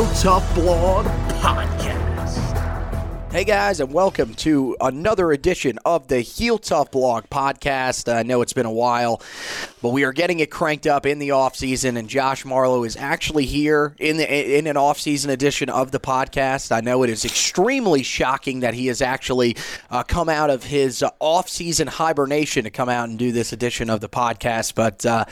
Heel Tough Blog Podcast. Hey guys, and welcome to another edition of the Heel Tough Blog Podcast. I know it's been a while, but we are getting it cranked up in the off season, and Josh Marlowe is actually here in the in an off season edition of the podcast. I know it is extremely shocking that he has actually uh, come out of his uh, off season hibernation to come out and do this edition of the podcast, but. Uh,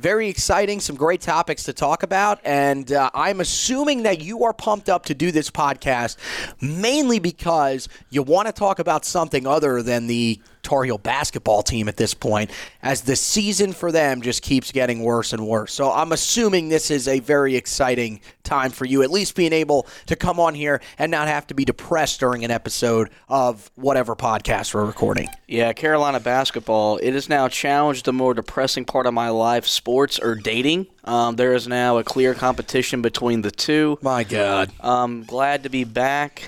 very exciting, some great topics to talk about, and uh, I'm assuming that you are pumped up to do this podcast mainly because you want to talk about something other than the Tar Heel basketball team at this point, as the season for them just keeps getting worse and worse. So I'm assuming this is a very exciting time for you, at least being able to come on here and not have to be depressed during an episode of whatever podcast we're recording. Yeah, Carolina basketball. It has now challenged the more depressing part of my life, sports or dating. Um, there is now a clear competition between the two. My God. I'm glad to be back.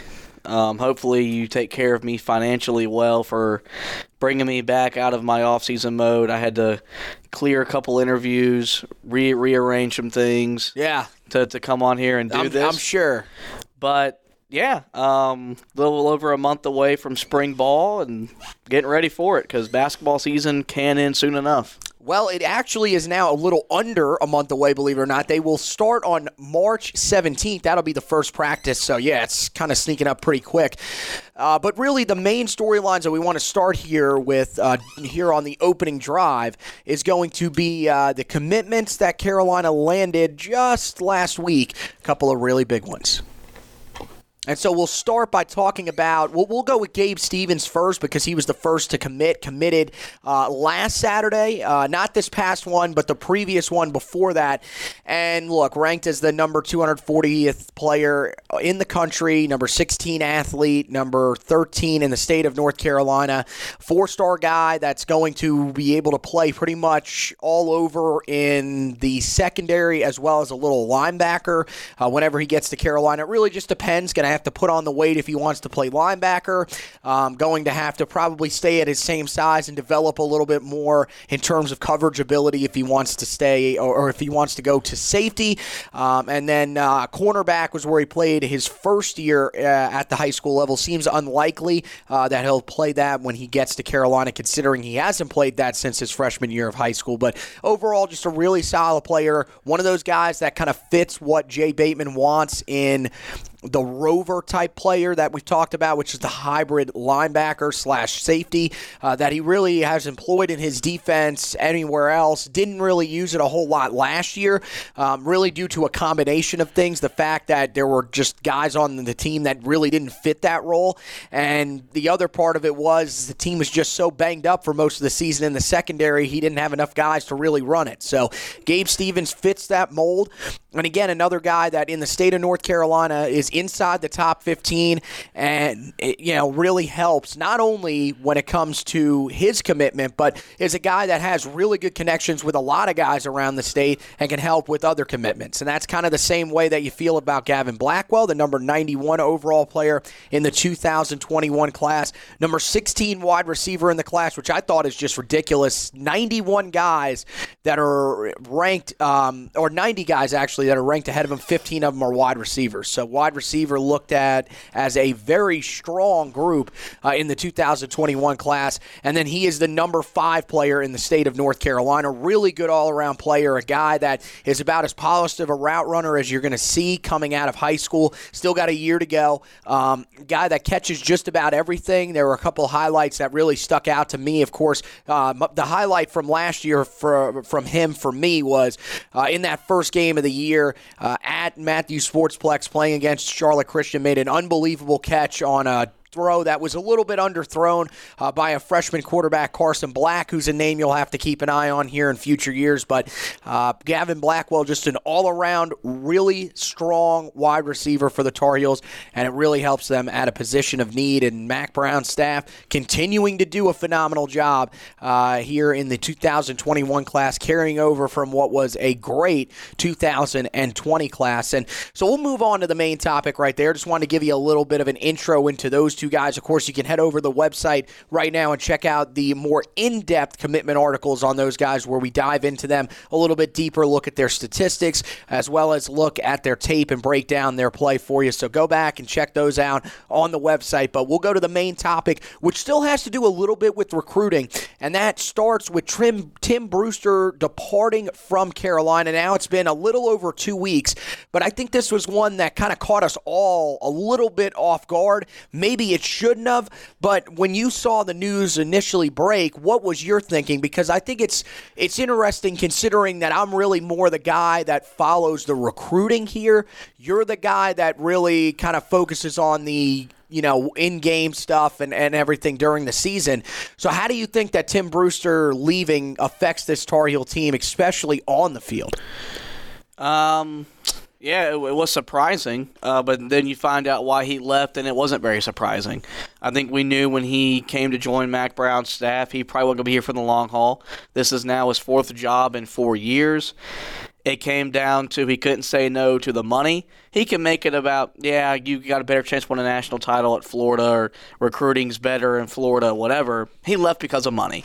Um, hopefully, you take care of me financially well for bringing me back out of my off-season mode. I had to clear a couple interviews, re- rearrange some things Yeah, to, to come on here and do I'm, this. I'm sure. But yeah, um, a little over a month away from spring ball and getting ready for it because basketball season can end soon enough. Well, it actually is now a little under a month away, believe it or not. They will start on March 17th. That'll be the first practice. So, yeah, it's kind of sneaking up pretty quick. Uh, but really, the main storylines that we want to start here with uh, here on the opening drive is going to be uh, the commitments that Carolina landed just last week. A couple of really big ones. And so we'll start by talking about. We'll, we'll go with Gabe Stevens first because he was the first to commit. Committed uh, last Saturday, uh, not this past one, but the previous one before that. And look, ranked as the number 240th player in the country, number 16 athlete, number 13 in the state of North Carolina, four star guy that's going to be able to play pretty much all over in the secondary as well as a little linebacker uh, whenever he gets to Carolina. It really just depends. Going to have to put on the weight if he wants to play linebacker. Um, going to have to probably stay at his same size and develop a little bit more in terms of coverage ability if he wants to stay or, or if he wants to go to safety. Um, and then uh, cornerback was where he played his first year uh, at the high school level. Seems unlikely uh, that he'll play that when he gets to Carolina, considering he hasn't played that since his freshman year of high school. But overall, just a really solid player. One of those guys that kind of fits what Jay Bateman wants in the rover type player that we've talked about, which is the hybrid linebacker slash safety uh, that he really has employed in his defense anywhere else. Didn't really use it a whole lot last year, um, really due to a combination of things. The fact that there were just guys on the team that really didn't fit that role, and the other part of it was the team was just so banged up for most of the season in the secondary, he didn't have enough guys to really run it. So Gabe Stevens fits that mold. And again, another guy that in the state of North Carolina is inside the top 15 and, you know, really helps not only when it comes to his commitment, but is a guy that has really good connections with a lot of guys around the state and can help with other commitments. And that's kind of the same way that you feel about Gavin Blackwell, the number 91 overall player in the 2021 class, number 16 wide receiver in the class, which I thought is just ridiculous. 91 guys that are ranked, um, or 90 guys actually that are ranked ahead of him. 15 of them are wide receivers. So wide receiver looked at as a very strong group uh, in the 2021 class. And then he is the number five player in the state of North Carolina. Really good all around player, a guy that is about as polished of a route runner as you're going to see coming out of high school. Still got a year to go. Um, guy that catches just about everything. There were a couple highlights that really stuck out to me. Of course, uh, the highlight from last year for, from him for me was uh, in that first game of the year uh, at Matthews Sportsplex playing against Charlotte Christian, made an unbelievable catch on a throw that was a little bit underthrown uh, by a freshman quarterback, Carson Black, who's a name you'll have to keep an eye on here in future years. But uh, Gavin Blackwell, just an all around really strong wide receiver for the Tar Heels, and it really helps them at a position of need. And Mack Brown's staff continuing to do a phenomenal job uh, here in the 2021 class, carrying over from what was a great 2020 class. And so we'll move on to the main topic right there. Just wanted to give you a little bit of an intro into those two guys. Of course, you can head over the website right now and check out the more in depth commitment articles on those guys where we dive into them a little bit deeper, look at their statistics, as well as look at their tape and break down their play for you. So go back and check those out on the website. But we'll go to the main topic, which still has to do a little bit with recruiting, and that starts with Tim Brewster departing from Carolina. Now it's been a little over two weeks, but I think this was one that kind of caught us all a little bit off guard. Maybe it shouldn't have. But when you saw the news initially break, what was your thinking? Because I think it's it's interesting considering that I'm really more the guy that follows the recruiting here. You're the guy that really kind of focuses on the you know, in game stuff and, and everything during the season. So, how do you think that Tim Brewster leaving affects this Tar Heel team, especially on the field? Um, yeah, it, it was surprising, uh, but then you find out why he left, and it wasn't very surprising. I think we knew when he came to join Mack Brown's staff, he probably wasn't going to be here for the long haul. This is now his fourth job in four years. It came down to he couldn't say no to the money. He can make it about, yeah, you got a better chance to win a national title at Florida or recruiting's better in Florida, whatever. He left because of money.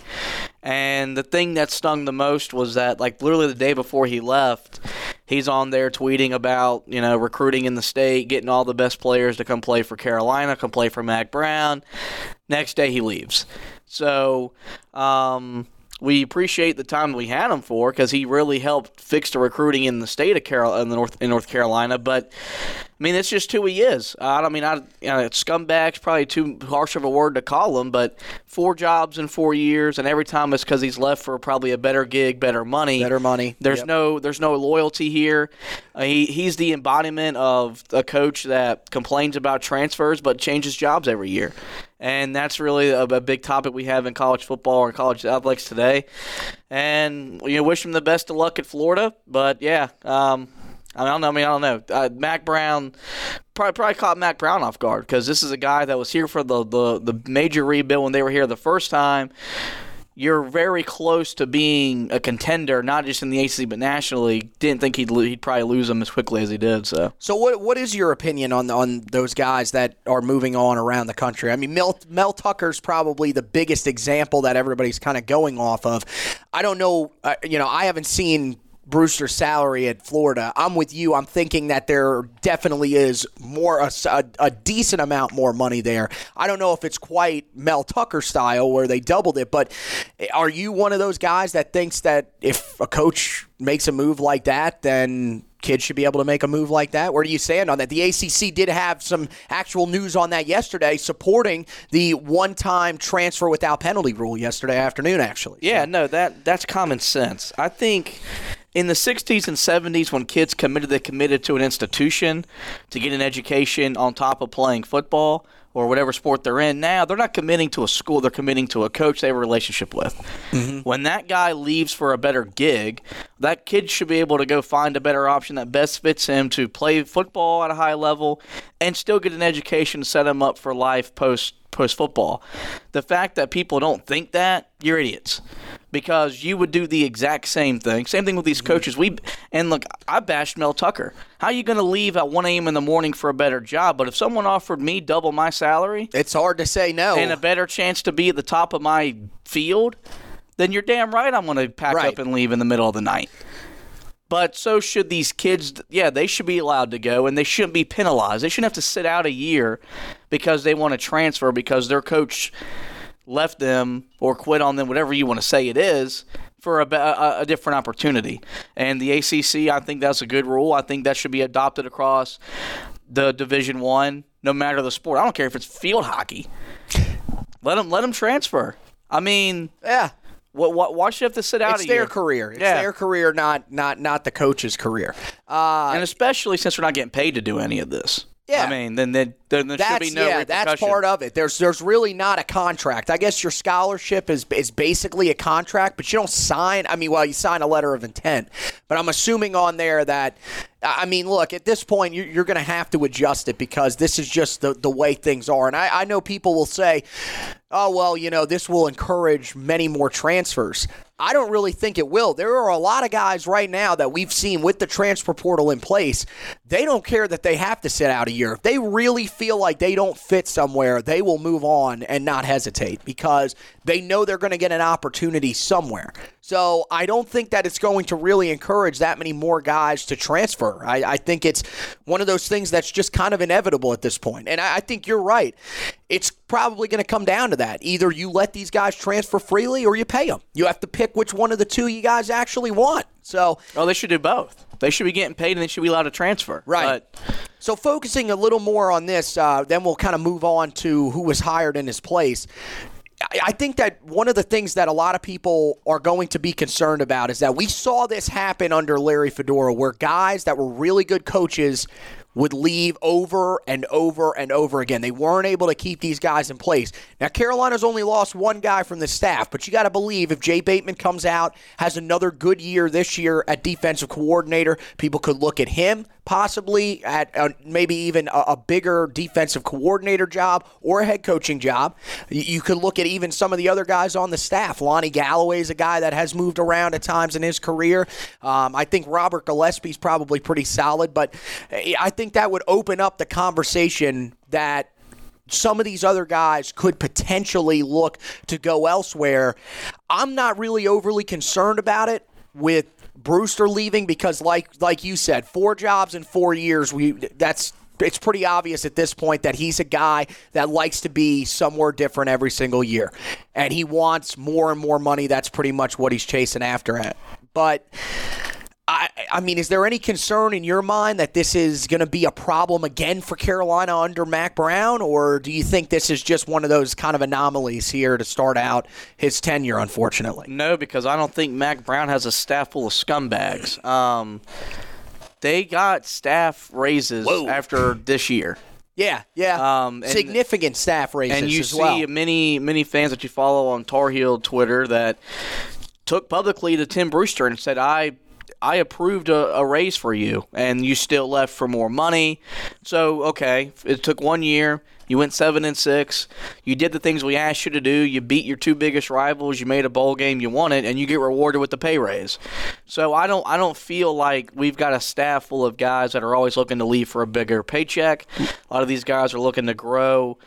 And the thing that stung the most was that, like, literally the day before he left, he's on there tweeting about, you know, recruiting in the state, getting all the best players to come play for Carolina, come play for Mack Brown. Next day he leaves. So, um, we appreciate the time we had him for because he really helped fix the recruiting in the state of Carol in the North in North Carolina. But I mean, that's just who he is. I don't mean, I you know, scumbag's probably too harsh of a word to call him, but four jobs in four years, and every time it's because he's left for probably a better gig, better money. Better money. There's Yep. no there's no loyalty here. Uh, he he's the embodiment of a coach that complains about transfers but changes jobs every year. And that's really a, a big topic we have in college football or college athletics today. And you know, wish him the best of luck at Florida. But yeah, um, I don't know. I mean, I don't know. Uh, Mack Brown probably, probably caught Mack Brown off guard because this is a guy that was here for the, the, the major rebuild when they were here the first time. You're very close to being a contender, not just in the ACC but nationally. Didn't think he'd he'd probably lose them as quickly as he did. So So what what is your opinion on on those guys that are moving on around the country? I mean, Mel, Mel Tucker's probably the biggest example that everybody's kind of going off of. I don't know, uh, you know, I haven't seen Brewster's salary at Florida. I'm with you. I'm thinking that there definitely is more a, a, decent amount more money there. I don't know if it's quite Mel Tucker style where they doubled it, but are you one of those guys that thinks that if a coach makes a move like that, then kids should be able to make a move like that. Where do you stand on that? The ACC did have some actual news on that yesterday, supporting the one-time transfer without penalty rule yesterday afternoon. Actually, Yeah, no, that that's common sense. I think in the 60s and 70s when kids committed they committed to an institution to get an education on top of playing football or whatever sport they're in now, they're not committing to a school, they're committing to a coach they have a relationship with. Mm-hmm. When that guy leaves for a better gig, that kid should be able to go find a better option that best fits him to play football at a high level and still get an education to set him up for life post post football. The fact that people don't think that, you're idiots. Because you would do the exact same thing. Same thing with these mm-hmm. coaches. We and look, I bashed Mel Tucker. How are you going to leave at 1 a.m. in the morning for a better job? But if someone offered me double my salary It's hard to say no. and a better chance to be at the top of my field, then you're damn right I'm going to pack Right. up and leave in the middle of the night. But so should these kids. Yeah, they should be allowed to go, and they shouldn't be penalized. They shouldn't have to sit out a year because they want to transfer because their coach left them or quit on them, whatever you want to say it is, for a, a, a different opportunity. And the ACC, I think that's a good rule. I think that should be adopted across the Division One, no matter the sport. I don't care if it's field hockey. Let them let them transfer. I mean, yeah. What, what, why should you have to sit out It's their year? career. It's Yeah. their career, not not not the coach's career. Uh, and especially since we're not getting paid to do any of this. Yeah. I mean, then then, then there should that's be no yeah, that's part of it. There's there's really not a contract. I guess your scholarship is is basically a contract, but you don't sign. I mean, well, you sign a letter of intent, but I'm assuming on there that. I mean, look, at this point, you're, you're going to have to adjust it because this is just the, the way things are. And I, I know people will say, oh, well, you know, this will encourage many more transfers. I don't really think it will. There are a lot of guys right now that we've seen with the transfer portal in place. They don't care that they have to sit out a year. If they really feel like they don't fit somewhere, they will move on and not hesitate because they know they're going to get an opportunity somewhere. So I don't think that it's going to really encourage that many more guys to transfer. I, I think it's one of those things that's just kind of inevitable at this point. And I, I think you're right. It's probably going to come down to that. Either you let these guys transfer freely or you pay them. You have to pick which one of the two you guys actually want. So Oh, they should do both. They should be getting paid and they should be allowed to transfer. Right. But So focusing a little more on this, uh, then we'll kind of move on to who was hired in his place. I- I think that one of the things that a lot of people are going to be concerned about is that we saw this happen under Larry Fedora, where guys that were really good coaches would leave over and over and over again. They weren't able to keep these guys in place. Now, Carolina's only lost one guy from the staff, but you got to believe if Jay Bateman comes out, has another good year this year at defensive coordinator, people could look at him possibly at uh, maybe even a, a bigger defensive coordinator job or a head coaching job. You, you could look at even some of the other guys on the staff. Lonnie Galloway is a guy that has moved around at times in his career. Um, I think Robert Gillespie's probably pretty solid, but I think that would open up the conversation that some of these other guys could potentially look to go elsewhere. I'm not really overly concerned about it with Brewster leaving because like like you said, four jobs in 4 years, we that's it's pretty obvious at this point that he's a guy that likes to be somewhere different every single year. And he wants more and more money. That's pretty much what he's chasing after at. But I, I mean, is there any concern in your mind that this is going to be a problem again for Carolina under Mack Brown, or do you think this is just one of those kind of anomalies here to start out his tenure? Unfortunately, no, because I don't think Mack Brown has a staff full of scumbags. Um, they got staff raises Whoa. after this year. yeah, yeah, Um, and- significant staff raises and you see well. many many fans that you follow on Tar Heel Twitter that took publicly to Tim Brewster and said, "I." I approved a, a raise for you, and you still left for more money. So, okay, it took one year. You went seven and six. You did the things we asked you to do. You beat your two biggest rivals. You made a bowl game. You won it, and you get rewarded with the pay raise. So I don't, I don't feel like we've got a staff full of guys that are always looking to leave for a bigger paycheck. A lot of these guys are looking to grow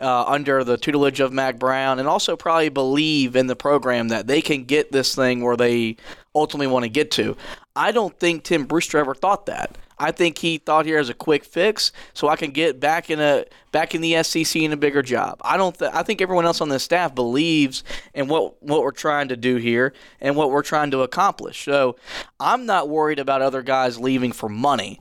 uh, under the tutelage of Mack Brown, and also probably believe in the program that they can get this thing where they ultimately want to get to. I don't think Tim Brewster ever thought that. I think he thought here as a quick fix, so I can get back in a back in the SEC in a bigger job. I don't. Th- I think everyone else on the staff believes in what what we're trying to do here and what we're trying to accomplish. So I'm not worried about other guys leaving for money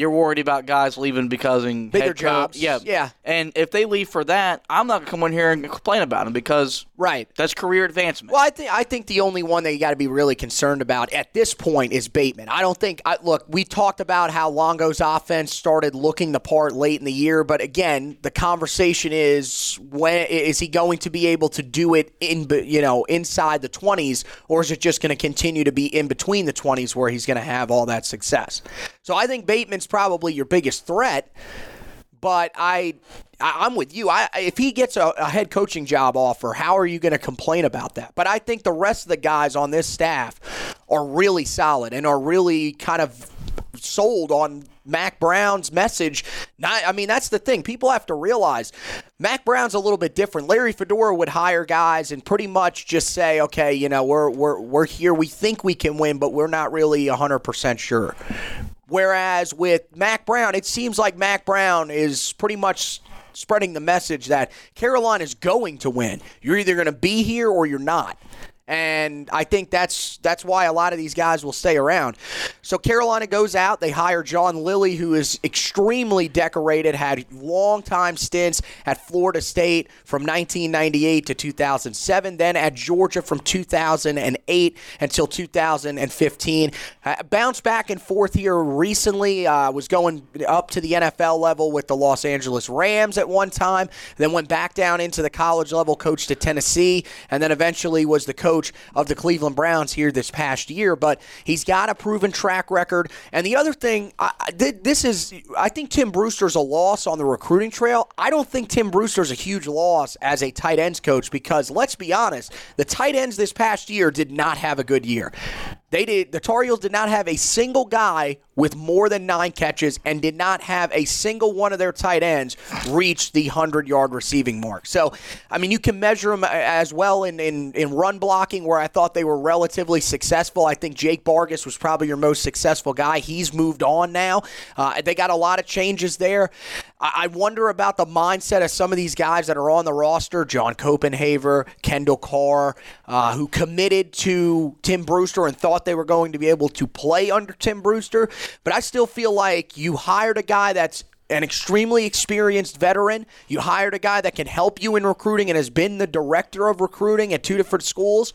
you're worried about guys leaving because in Bigger jobs. Yeah, Yeah. And if they leave for that, I'm not gonna come in here and complain about them because Right. that's career advancement. Well, I think I think the only one that you got to be really concerned about at this point is Bateman. I don't think. I, look, we talked about how Longo's offense started looking the part late in the year, but again, the conversation is when is he going to be able to do it in you know inside the twenties, or is it just going to continue to be in between the twenties where he's going to have all that success? So I think Bateman's probably your biggest threat but I, I'm with you. I if he gets a, a head coaching job offer, how are you going to complain about that? But I think the rest of the guys on this staff are really solid and are really kind of sold on Mack Brown's message. Not, I mean, that's the thing. People have to realize Mack Brown's a little bit different. Larry Fedora would hire guys and pretty much just say, okay, you know, we're we're we're here. We think we can win, but we're not really 100% sure. Whereas with Mack Brown, it seems like Mack Brown is pretty much spreading the message that Carolina is going to win. You're either going to be here or you're not. And I think that's that's why a lot of these guys will stay around. So Carolina goes out. They hire John Lilly, who is extremely decorated, had long time stints at Florida State from 1998 to 2007, then at Georgia from 2008 until 2015. Uh, bounced back and forth here recently. Uh, was going up to the NFL level with the Los Angeles Rams at one time, then went back down into the college level, coached at Tennessee, and then eventually was the coach of the Cleveland Browns here this past year. But he's got a proven track record. And the other thing, I- this is, I think Tim Brewster's a loss on the recruiting trail. I don't think Tim Brewster's a huge loss as a tight ends coach because let's be honest, the tight ends this past year did not have a good year. They did. The Tar Heels did not have a single guy with more than nine catches, and did not have a single one of their tight ends reach the hundred-yard receiving mark. So, I mean, you can measure them as well in, in in run blocking, where I thought they were relatively successful. I think Jake Bargas was probably your most successful guy. He's moved on now. Uh, they got a lot of changes there. I, wonder about the mindset of some of these guys that are on the roster: John Copenhaver, Kendall Karr, uh, who committed to Tim Brewster and thought they were going to be able to play under Tim Brewster. But I still feel like you hired a guy that's an extremely experienced veteran. You hired a guy that can help you in recruiting and has been the director of recruiting at two different schools.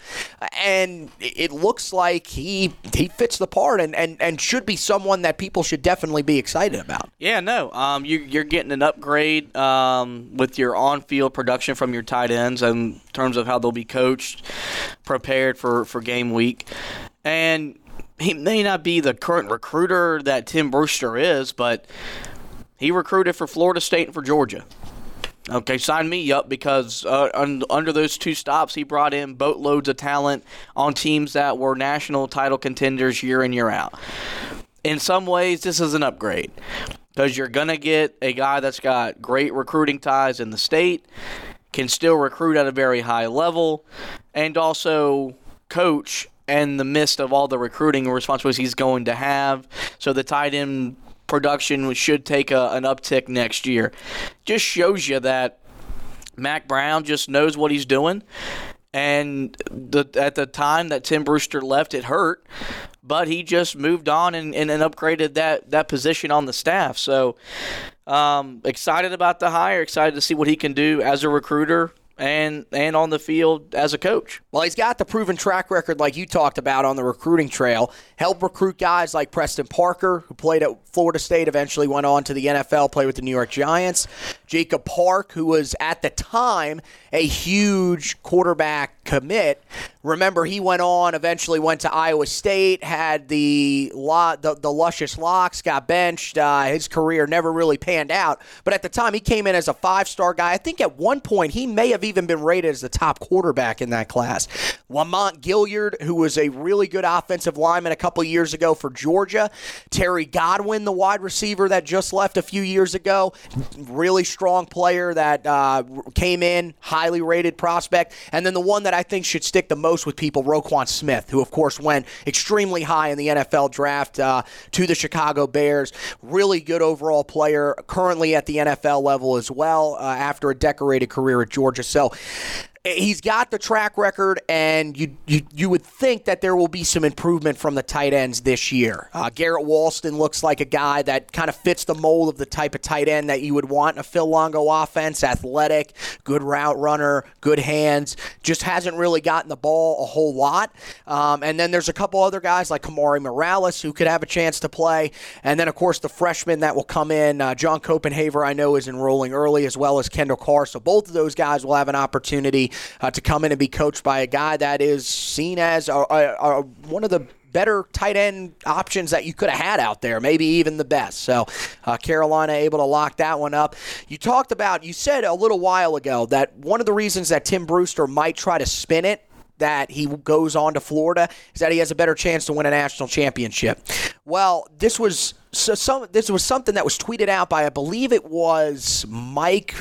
And it looks like he he fits the part and, and, and should be someone that people should definitely be excited about. Yeah, no. Um, you, you're getting an upgrade um, with your on-field production from your tight ends in terms of how they'll be coached, prepared for, for game week, and he may not be the current recruiter that Tim Brewster is, but he recruited for Florida State and for Georgia. Okay, sign me up because uh, un- under those two stops, he brought in boatloads of talent on teams that were national title contenders year in, year out. In some ways, this is an upgrade because you're going to get a guy that's got great recruiting ties in the state, can still recruit at a very high level, and also coach in the midst of all the recruiting responsibilities he's going to have. So the tight end production should take a, an uptick next year. Just shows you that Mack Brown just knows what he's doing. And the, at the time that Tim Brewster left, it hurt, but he just moved on and, and, and upgraded that, that position on the staff. So um, excited about the hire, excited to see what he can do as a recruiter and and on the field as a coach. Well, he's got the proven track record, like you talked about, on the recruiting trail. Helped recruit guys like Preston Parker, who played at Florida State, eventually went on to the NFL, played with the New York Giants. Jacob Park, who was at the time a huge quarterback commit. Remember, he went on, eventually went to Iowa State, had the lot, the, the luscious locks, got benched. Uh, his career never really panned out. But at the time, he came in as a five star guy. I think at one point he may have even been rated as the top quarterback in that class. Lamont Gaillard, who was a really good offensive lineman a couple years ago for Georgia. Terry Godwin, the wide receiver that just left a few years ago. Really strong player that uh, came in, highly rated prospect. And then the one that I think should stick the most with people, Roquan Smith, who of course went extremely high in the NFL draft uh, to the Chicago Bears. Really good overall player, currently at the NFL level as well uh, after a decorated career at Georgia. So he's got the track record, and you, you you would think that there will be some improvement from the tight ends this year. Uh, Garrett Walston looks like a guy that kind of fits the mold of the type of tight end that you would want in a Phil Longo offense. Athletic, good route runner, good hands. Just hasn't really gotten the ball a whole lot. Um, and then there's a couple other guys like Kamari Morales who could have a chance to play, and then of course the freshman that will come in. Uh, John Copenhaver, I know, is enrolling early as well as Kendall Karr. So both of those guys will have an opportunity uh, to come in and be coached by a guy that is seen as a, a, a, one of the better tight end options that you could have had out there, maybe even the best. So uh, Carolina able to lock that one up. You talked about, you said a little while ago that one of the reasons that Tim Brewster might try to spin it that he goes on to Florida is that he has a better chance to win a national championship. Well, this was so some this was something that was tweeted out by I believe it was Mike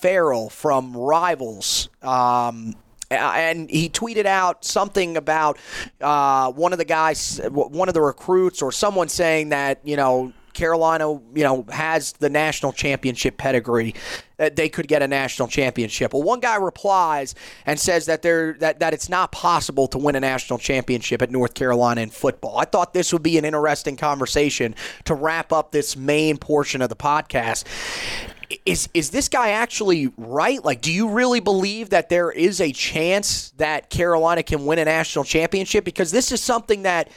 Farrell from Rivals. Um, and he tweeted out something about uh, one of the guys, one of the recruits, or someone saying that you know Carolina, you know, has the national championship pedigree. That they could get a national championship. Well, one guy replies and says that they that that it's not possible to win a national championship at North Carolina in football. I thought this would be an interesting conversation to wrap up this main portion of the podcast is is this guy actually right? Like, do you really believe that there is a chance that Carolina can win a national championship? Because this is something that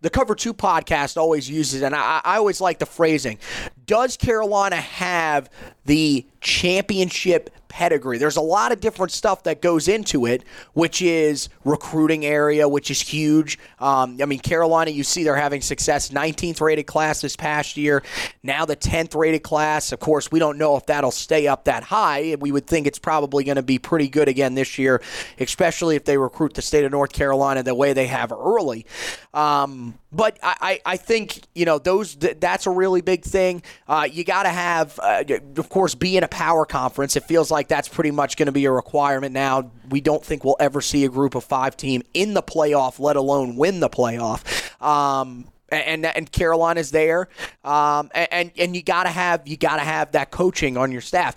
the Cover Two podcast always uses, and I, I always like the phrasing. Does Carolina have the championship pedigree. There's a lot of different stuff that goes into it, which is recruiting area, which is huge. Um, I mean, Carolina, you see they're having success. 19th rated class this past year. Now the 10th rated class. Of course, we don't know if that'll stay up that high. We would think it's probably going to be pretty good again this year, especially if they recruit the state of North Carolina the way they have early. Um, but I, I think you know those that's a really big thing. Uh, you got to have, uh, of course, be in a power conference. It feels like that's pretty much going to be a requirement now. We don't think we'll ever see a group of five team in the playoff, let alone win the playoff. Um, and and Carolina's there, um, and and you gotta have you gotta have that coaching on your staff.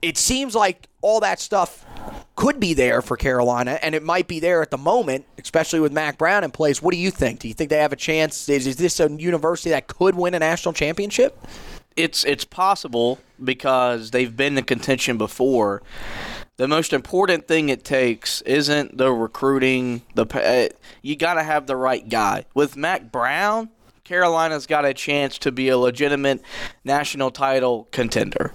It seems like all that stuff could be there for Carolina, and it might be there at the moment, especially with Mack Brown in place. What do you think? Do you think they have a chance? Is, is this a university that could win a national championship? It's it's possible because they've been in contention before. The most important thing it takes isn't the recruiting. The uh, you got to have the right guy. With Mack Brown, Carolina's got a chance to be a legitimate national title contender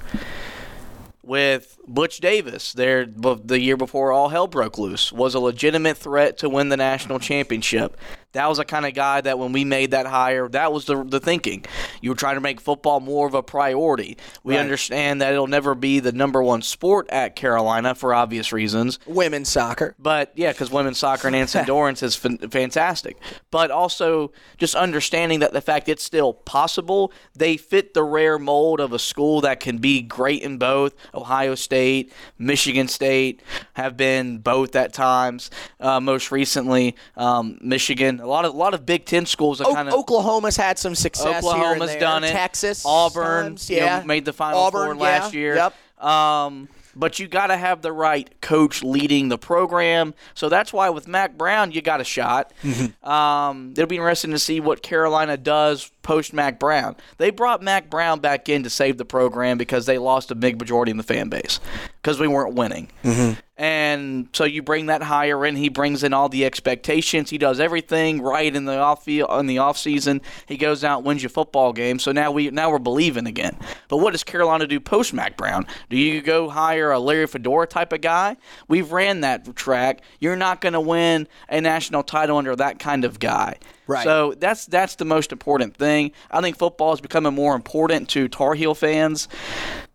with Butch Davis there the year before all hell broke loose was a legitimate threat to win the national championship. That was the kind of guy that when we made that hire, that was the, the thinking. You were trying to make football more of a priority. We right. understand that it'll never be the number one sport at Carolina for obvious reasons. Women's soccer. But yeah, because women's soccer and Anson Dorrance is f- fantastic. But also just understanding that the fact it's still possible, they fit the rare mold of a school that can be great in both. Ohio State, Michigan State have been both at times. Uh, most recently, um, Michigan a lot of a lot of Big Ten schools are kind of Oklahoma's had some success. Oklahoma's done it. Texas, Auburn, times, yeah, you know, made the Final Auburn, Four last yeah, year. Yep. Um, but you got to have the right coach leading the program. So that's why with Mack Brown, you got a shot. Mm-hmm. Um, it'll be interesting to see what Carolina does post Mack Brown. They brought Mack Brown back in to save the program because they lost a big majority in the fan base because we weren't winning. Mm-hmm. And so you bring that hire in. He brings in all the expectations. He does everything right in the off field in the off season. He goes out, wins your football game. So now we now we're believing again. But what does Carolina do post Mack Brown? Do you go hire a Larry Fedora type of guy? We've ran that track. You're not going to win a national title under that kind of guy. Right. So that's that's the most important thing. I think football is becoming more important to Tar Heel fans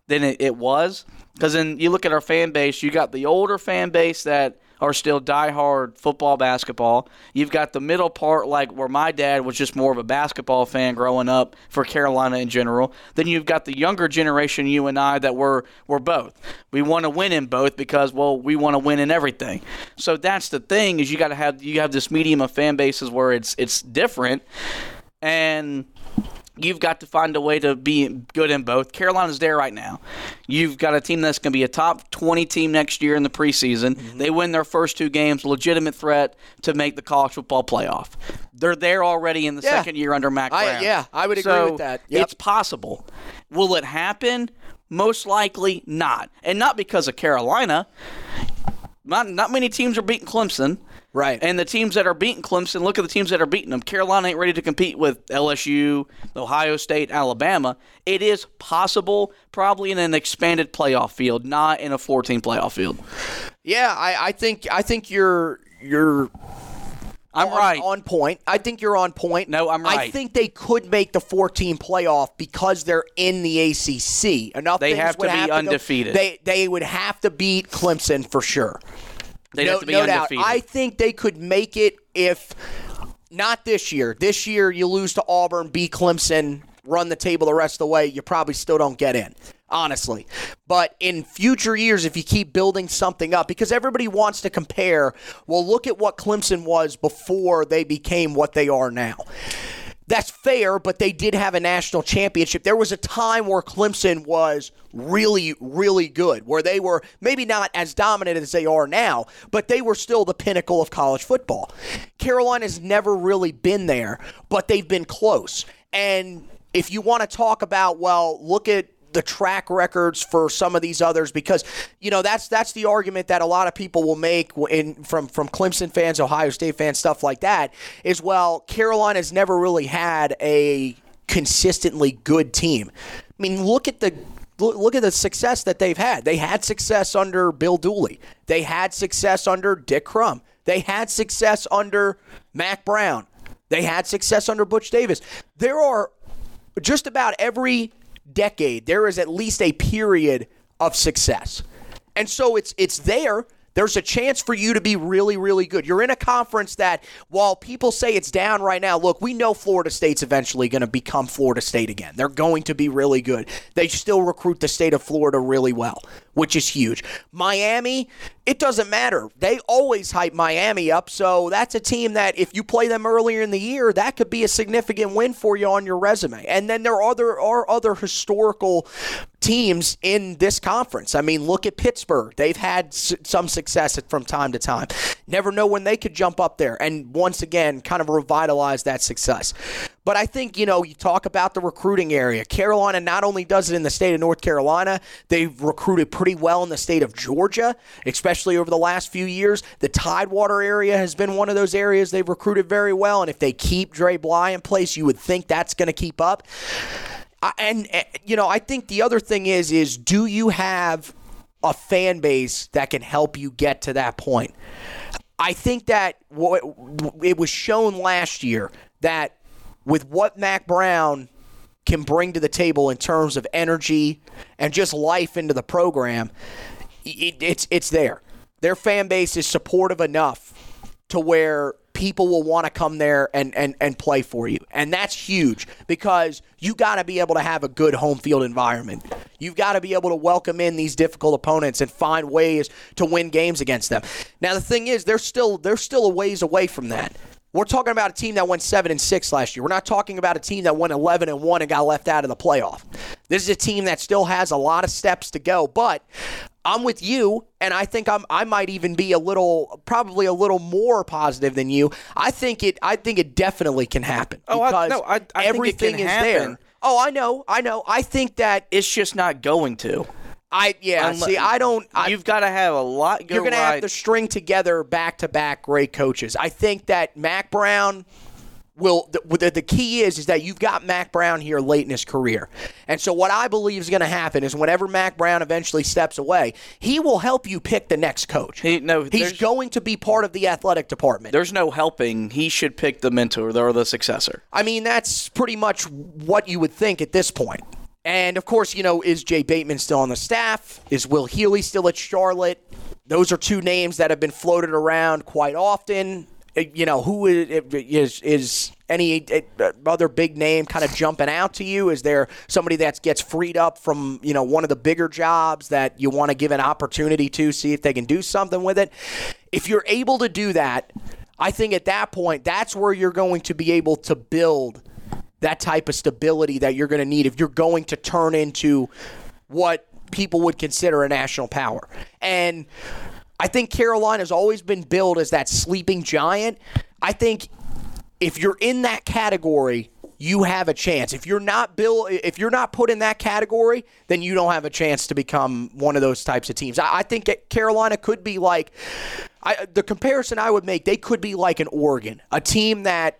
than it, it was. Because then you look at our fan base, you got the older fan base that are still diehard football, basketball. You've got the middle part, like where my dad was just more of a basketball fan growing up for Carolina in general. Then you've got the younger generation, you and I, that were were both. We want to win in both because, well, we want to win in everything. So that's the thing is you got to have you have this medium of fan bases where it's it's different, and You've got to find a way to be good in both. Carolina's there right now. You've got a team that's going to be a top 20 team next year in the preseason. Mm-hmm. They win their first two games, legitimate threat to make the college football playoff. They're there already in the yeah. second year under Mack Brown. I, yeah, I would so agree with that. Yep. It's possible. Will it happen? Most likely not. And not because of Carolina. Not, not many teams are beating Clemson. Right. And the teams that are beating Clemson, look at the teams that are beating them. Carolina ain't ready to compete with LSU, Ohio State, Alabama. It is possible, probably in an expanded playoff field, not in a 14 playoff field. Yeah, I, I think I think you're you're I'm on, right. On point. I think you're on point. No, I'm right. I think they could make the 14 playoff because they're in the ACC. Enough. They have to be have undefeated. To they they would have to beat Clemson for sure. They'd no, have to be no undefeated. doubt. I think they could make it if not this year. This year you lose to Auburn, beat Clemson, run the table the rest of the way. You probably still don't get in honestly. But in future years, if you keep building something up, because everybody wants to compare, well, look at what Clemson was before they became what they are now. That's fair, but they did have a national championship. There was a time where Clemson was really, really good, where they were maybe not as dominant as they are now, but they were still the pinnacle of college football. Carolina's never really been there, but they've been close. And if you want to talk about, well, look at the track records for some of these others because you know that's that's the argument that a lot of people will make in from from Clemson fans, Ohio State fans, stuff like that. Is well, Carolina's never really had a consistently good team. I mean, look at the look at the success that they've had. They had success under Bill Dooley. They had success under Dick Crum. They had success under Mack Brown. They had success under Butch Davis. There are just about every decade, there is at least a period of success. And so it's it's there. There's a chance for you to be really, really good. You're in a conference that, while people say it's down right now, look, we know Florida State's eventually going to become Florida State again. They're going to be really good. They still recruit the state of Florida really well, which is huge. Miami, it doesn't matter. They always hype Miami up. So that's a team that if you play them earlier in the year, that could be a significant win for you on your resume. And then there are other are other historical teams in this conference. I mean, look at Pittsburgh. They've had s- some success from time to time. Never know when they could jump up there and once again kind of revitalize that success. But I think, you know, you talk about the recruiting area. Carolina not only does it in the state of North Carolina, they've recruited pretty well in the state of Georgia, especially over the last few years. The Tidewater area has been one of those areas they've recruited very well. And if they keep Dre Bly in place, you would think that's going to keep up. And, eh, you know, I think the other thing is, is do you have a fan base that can help you get to that point? I think that what it was shown last year that with what Mack Brown can bring to the table in terms of energy and just life into the program, it, it's it's there. Their fan base is supportive enough to where people will want to come there and, and, and play for you. And that's huge because you got to be able to have a good home field environment. You've got to be able to welcome in these difficult opponents and find ways to win games against them. Now the thing is, they're still they're still a ways away from that. We're talking about a team that went seven and six last year. We're not talking about a team that went eleven and one and got left out of the playoff. This is a team that still has a lot of steps to go. But I'm with you, and I think I'm I might even be a little probably a little more positive than you. I think it I think it definitely can happen. Oh, I, no, I, I everything is happen. there. Oh, I know, I know. I think that it's just not going to. I yeah. Unless, see, I don't. I, you've got to have a lot. Go you're going to have to string together back to back great coaches. I think that Mack Brown will. The, the, key is is that you've got Mack Brown here late in his career, and so what I believe is going to happen is whenever Mack Brown eventually steps away, he will help you pick the next coach. He, no, he's going to be part of the athletic department. There's no helping. He should pick the mentor or the successor. I mean, that's pretty much what you would think at this point. And of course, you know, is Jay Bateman still on the staff? Is Will Healy still at Charlotte? Those are two names that have been floated around quite often. Uh, you know, who is is any uh, other big name kind of jumping out to you? Is there somebody that gets freed up from you know one of the bigger jobs that you want to give an opportunity to see if they can do something with it? If you're able to do that, I think at that point that's where you're going to be able to build that type of stability that you're going to need if you're going to turn into what people would consider a national power. And I think Carolina's always been billed as that sleeping giant. I think if you're in that category, you have a chance. If you're not Bill, if you're not put in that category, then you don't have a chance to become one of those types of teams. I, I think Carolina could be like I, the comparison I would make. They could be like an Oregon, a team that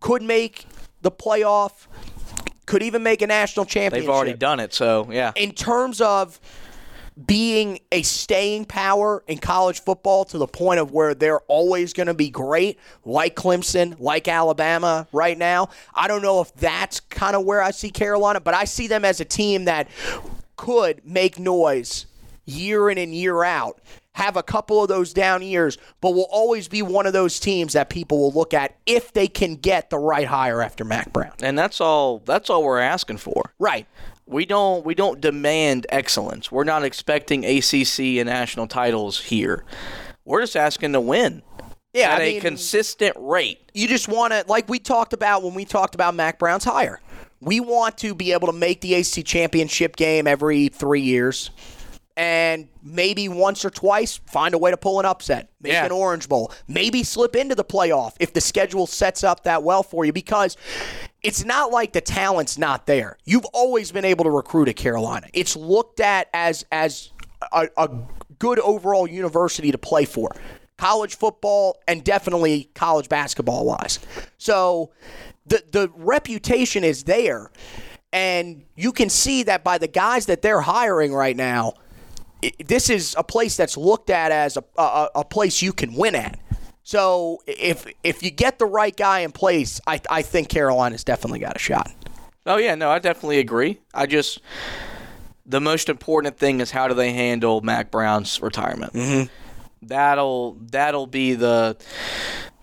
could make the playoff, could even make a national championship. They've already done it, so yeah. In terms of being a staying power in college football to the point of where they're always going to be great, like Clemson, like Alabama right now. I don't know if that's kind of where I see Carolina, but I see them as a team that could make noise year in and year out have a couple of those down years, but will always be one of those teams that people will look at if they can get the right hire after Mack Brown. And that's all that's all we're asking for. Right. We don't we don't demand excellence. We're not expecting ACC and national titles here. We're just asking to win. Yeah, at I a mean, consistent rate. You just want to, like we talked about when we talked about Mack Brown's hire. We want to be able to make the ACC championship game every three years and maybe once or twice find a way to pull an upset, make Yeah. an Orange Bowl, maybe slip into the playoff if the schedule sets up that well for you because it's not like the talent's not there. You've always been able to recruit at Carolina. It's looked at as as a, a good overall university to play for. College football and definitely college basketball wise. So the the reputation is there and you can see that by the guys that they're hiring right now i- this is a place that's looked at as a, a, a place you can win at. So if if you get the right guy in place, I, I think Carolina's definitely got a shot. Oh yeah, no, I definitely agree. I just the most important thing is how do they handle Mack Brown's retirement. Mm-hmm. That'll that'll be the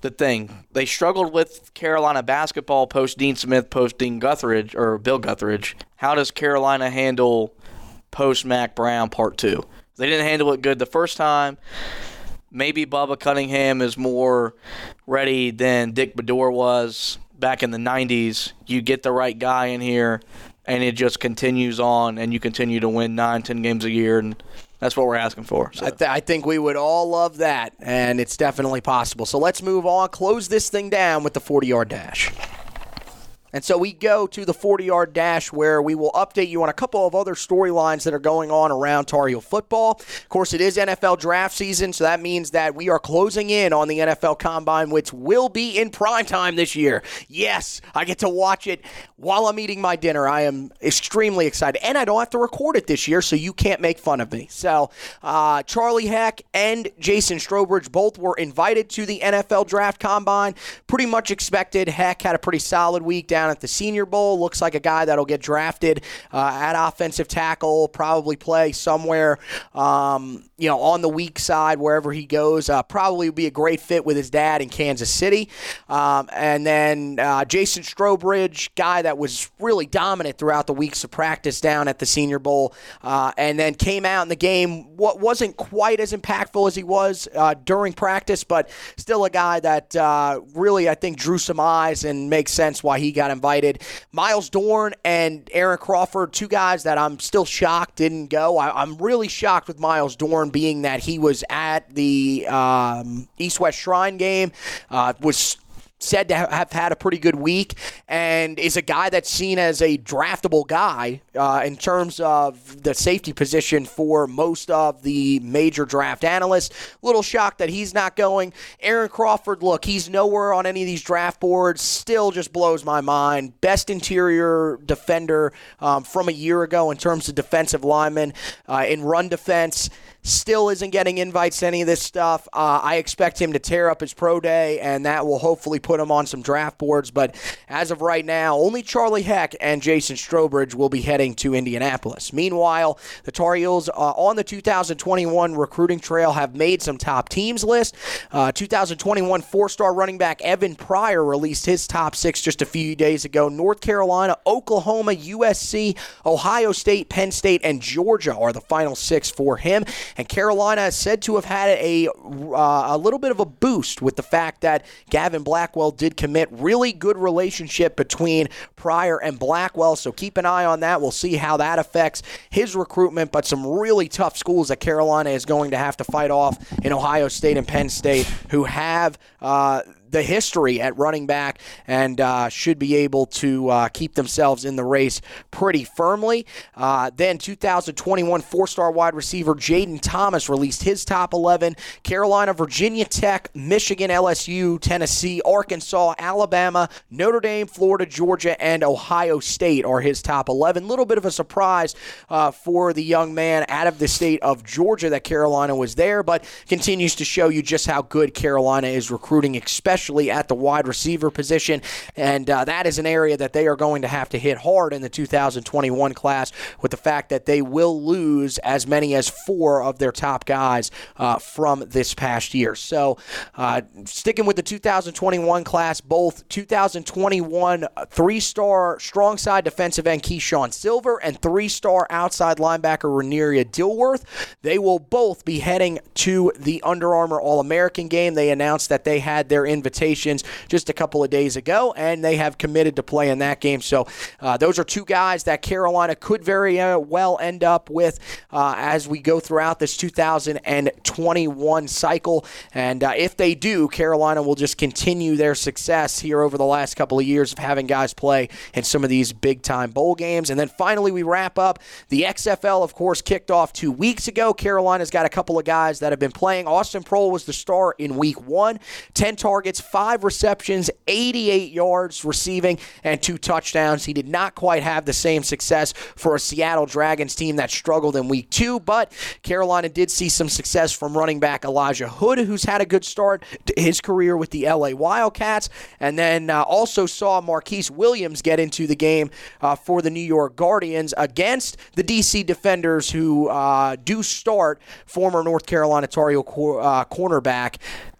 the thing. They struggled with Carolina basketball post Dean Smith, post Dean Guthridge or Bill Guthridge. How does Carolina handle post Mac Brown part two? They didn't handle it good the first time. Maybe Bubba Cunningham is more ready than Dick Baddour was back in the 90s. You get the right guy in here, and it just continues on, and you continue to win nine, ten games a year, and that's what we're asking for. So. I, th- I think we would all love that, and it's definitely possible. So let's move on, close this thing down with the 40 yard dash. And so we go to the 40 yard dash where we will update you on a couple of other storylines that are going on around Tar Heel football. Of course, it is NFL draft season, so that means that we are closing in on the NFL combine, which will be in prime time this year. Yes, I get to watch it while I'm eating my dinner. I am extremely excited. And I don't have to record it this year, so you can't make fun of me. So, uh, Charlie Heck and Jason Strowbridge both were invited to the NFL draft combine. Pretty much expected. Heck had a pretty solid week down at the Senior Bowl. Looks like a guy that'll get drafted uh, at offensive tackle, probably play somewhere, um, you know, on the weak side wherever he goes. Uh, probably be a great fit with his dad in Kansas City. Um, and then uh, Jason Strowbridge, guy that was really dominant throughout the weeks of practice down at the Senior Bowl, uh, and then came out in the game. What wasn't quite as impactful as he was uh, during practice, but still a guy that uh, really I think drew some eyes and makes sense why he got invited. Myles Dorn and Aaron Crawford, two guys that I'm still shocked didn't go. I, I'm really shocked with Myles Dorn being that he was at the um, East West Shrine game, uh, was said to have had a pretty good week and is a guy that's seen as a draftable guy uh, in terms of the safety position for most of the major draft analysts. Little shocked that he's not going. Aaron Crawford, look, he's nowhere on any of these draft boards. Still just blows my mind. Best interior defender um, from a year ago in terms of defensive lineman uh, in run defense still isn't getting invites to any of this stuff. Uh, I expect him to tear up his pro day, and that will hopefully put him on some draft boards. But as of right now, only Charlie Heck and Jason Strowbridge will be heading to Indianapolis. Meanwhile, the Tar Heels uh, on the 2021 recruiting trail have made some top teams list. Uh, 2021 four-star running back Evan Pryor released his top six just a few days ago. North Carolina, Oklahoma, USC, Ohio State, Penn State, and Georgia are the final six for him. And Carolina is said to have had a, uh, a little bit of a boost with the fact that Gavin Blackwell did commit. Really good relationship between Pryor and Blackwell, so keep an eye on that. We'll see how that affects his recruitment, but some really tough schools that Carolina is going to have to fight off in Ohio State and Penn State who have. Uh, the history at running back and uh, should be able to uh, keep themselves in the race pretty firmly. Uh, then 2021 four star wide receiver Jaden Thomas released his top 11. Carolina, Virginia Tech, Michigan, LSU, Tennessee, Arkansas, Alabama, Notre Dame, Florida, Georgia, and Ohio State are his top 11. Little bit of a surprise uh, for the young man out of the state of Georgia that Carolina was there, but continues to show you just how good Carolina is recruiting, especially especially at the wide receiver position. And uh, that is an area that they are going to have to hit hard in the 2021 class with the fact that they will lose as many as four of their top guys uh, from this past year. So, uh, sticking with the 2021 class, both 2021 three star strong side defensive end Keeshawn Silver and three star outside linebacker Reneria Dilworth, they will both be heading to the Under Armour All American game. They announced that they had their invitation invitations just a couple of days ago, and they have committed to play in that game. So uh, those are two guys that Carolina could very uh, well end up with uh, as we go throughout this 2021 cycle. And uh, if they do, Carolina will just continue their success here over the last couple of years of having guys play in some of these big time bowl games. And then finally, we wrap up. The XFL, of course, kicked off two weeks ago. Carolina's got a couple of guys that have been playing. Austin Proehl was the star in week one, 10 targets five receptions, 88 yards receiving, and two touchdowns. He did not quite have the same success for a Seattle Dragons team that struggled in week two, but Carolina did see some success from running back Elijah Hood, who's had a good start to his career with the LA Wildcats, and then uh, also saw Marquise Williams get into the game uh, for the New York Guardians against the DC Defenders, who uh, do start former North Carolina Tar Heel uh, cornerback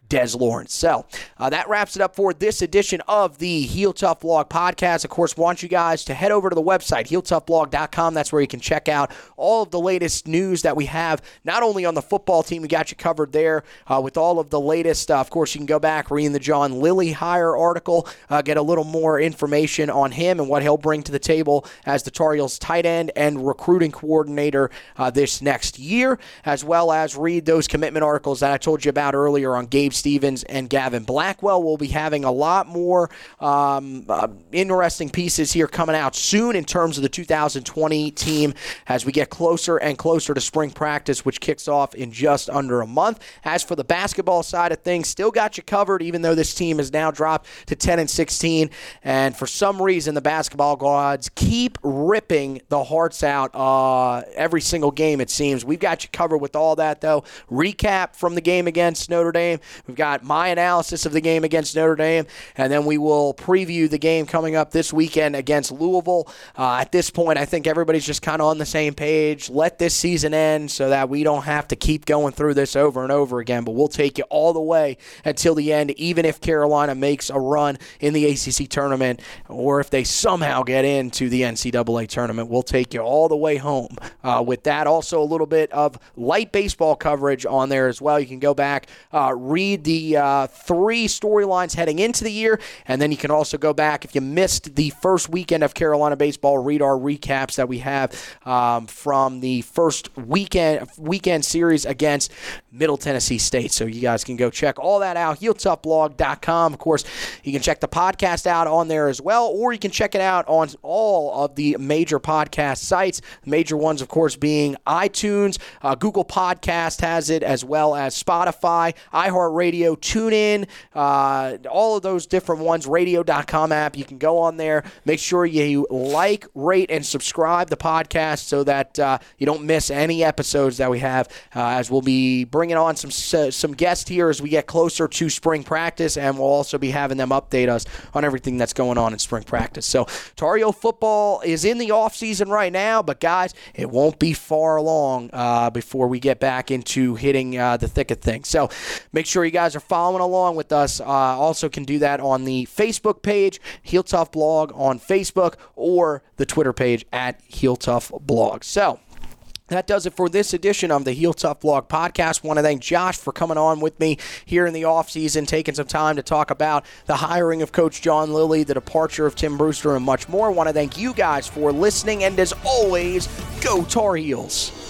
Des Lawrence. So uh, that wraps it up for this edition of the Heel Tough Blog podcast. Of course, want you guys to head over to the website, heeltoughblog.com. That's where you can check out all of the latest news that we have, not only on the football team, we got you covered there uh, with all of the latest. Uh, of course, you can go back, read the John Lilly hire article, uh, get a little more information on him and what he'll bring to the table as the Tar Heels tight end and recruiting coordinator uh, this next year, as well as read those commitment articles that I told you about earlier on Gabe Stevens and Gavin Blackwell. We'll be having a lot more um, uh, interesting pieces here coming out soon in terms of the 2020 team as we get closer and closer to spring practice, which kicks off in just under a month. As for the basketball side of things, still got you covered, even though this team has now dropped to 10 and 16. And for some reason, the basketball gods keep ripping the hearts out uh, every single game, it seems. We've got you covered with all that, though. Recap from the game against Notre Dame. We've got my analysis of the game against Notre Dame, and then we will preview the game coming up this weekend against Louisville. Uh, at this point, I think everybody's just kind of on the same page. Let this season end so that we don't have to keep going through this over and over again, but we'll take you all the way until the end, even if Carolina makes a run in the ACC tournament or if they somehow get into the NCAA tournament. We'll take you all the way home. Uh, with that, also a little bit of light baseball coverage on there as well. You can go back, uh, read the uh, three storylines heading into the year, and then you can also go back if you missed the first weekend of Carolina baseball. Read our recaps that we have um, from the first weekend weekend series against Middle Tennessee State. So you guys can go check all that out. HeelToughBlog.com. Of course, you can check the podcast out on there as well, or you can check it out on all of the major podcast sites. Major ones, of course, being iTunes, uh, Google Podcast has it, as well as Spotify, iHeartRadio Radio, TuneIn, uh, all of those different ones, radio.com app. You can go on there. Make sure you like, rate, and subscribe the podcast so that uh, you don't miss any episodes that we have, uh, as we'll be bringing on some some guests here as we get closer to spring practice, and we'll also be having them update us on everything that's going on in spring practice. So, Tar Heel football is in the off season right now, but guys, it won't be far along uh, before we get back into hitting uh, the thick of things. So, make sure you guys are following along with us, uh, also can do that on the Facebook page, Heel Tough Blog on Facebook, or the Twitter page at Heel Tough Blog. So, that does it for this edition of the Heel Tough Blog podcast. Want to thank Josh for coming on with me here in the offseason, taking some time to talk about the hiring of Coach John Lilly, the departure of Tim Brewster, and much more. Want to thank you guys for listening, and as always, go Tar Heels.